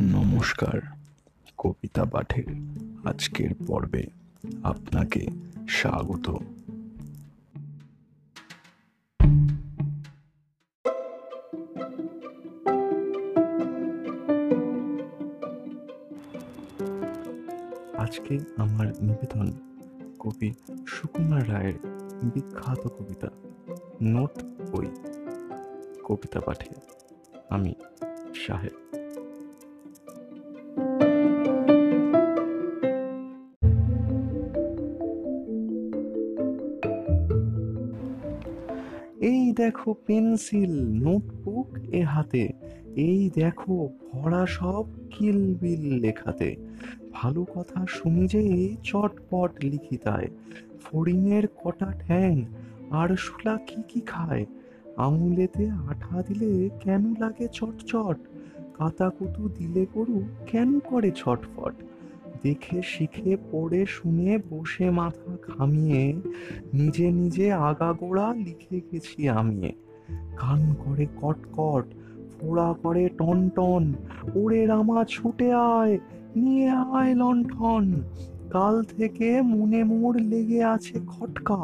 নমস্কার, কবিতা পাঠের আজকের পর্বে আপনাকে স্বাগত। আজকে আমার নিবেদন কবি সুকুমার রায়ের বিখ্যাত কবিতা নোট বই। কবিতা পাঠে আমি সাহেব এই দেখো পেন্সিল, নোটবুক এ হাতে, এই দেখো ভরা সব কিলবিল লেখাতে। ভালো কথা শুনি যে চটপট লিখিতায়, ফড়িংয়ের কটা ঠ্যাং, আর শুলা কি কি খায়? আঙুলেতে আঠা দিলে কেন লাগে চটচট? কাতাকুতু দিলে গরু কেন করে ছটফট? দেখে, শিখে, পড়ে, শুনে, বসে, মাথা খামিয়ে নিজে নিজে আগাগোড়া লিখে গেছি আমি। কান করে কটকট, ফোড়া করে টন টন ওরে রামা ছুটে আয়, নিয়ে আয় লণ্ঠন। কাল থেকে মনে মোর লেগে আছে খটকা,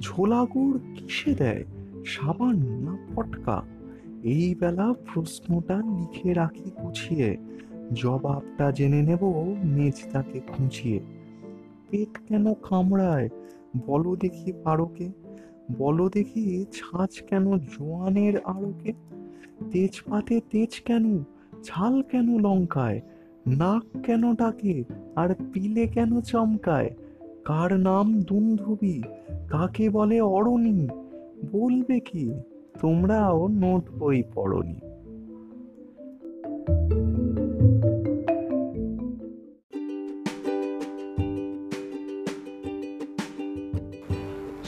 ঝোলা গুড় কিসে দেয়, সাবান না পটকা এই বেলা প্রশ্নটা লিখে রাখি গুছিয়ে জবাবটা জেনে নেব মেজদাকে খুঁচিয়ে পেট কেন কামড়ায়? বলো দেখি পারকে। বলো দেখি ছাঁচ কেন জোয়ানের আড়কে? তেজপাতে তেজ কেন? ঝাল কেন লঙ্কায়? নাক কেন ডাকে? আর পিলে কেন চমকায়? কার নাম দুন্ধুবি? কাকে বলে অরণি? বলবে কি? তোমরাও নোট বই পড়নি।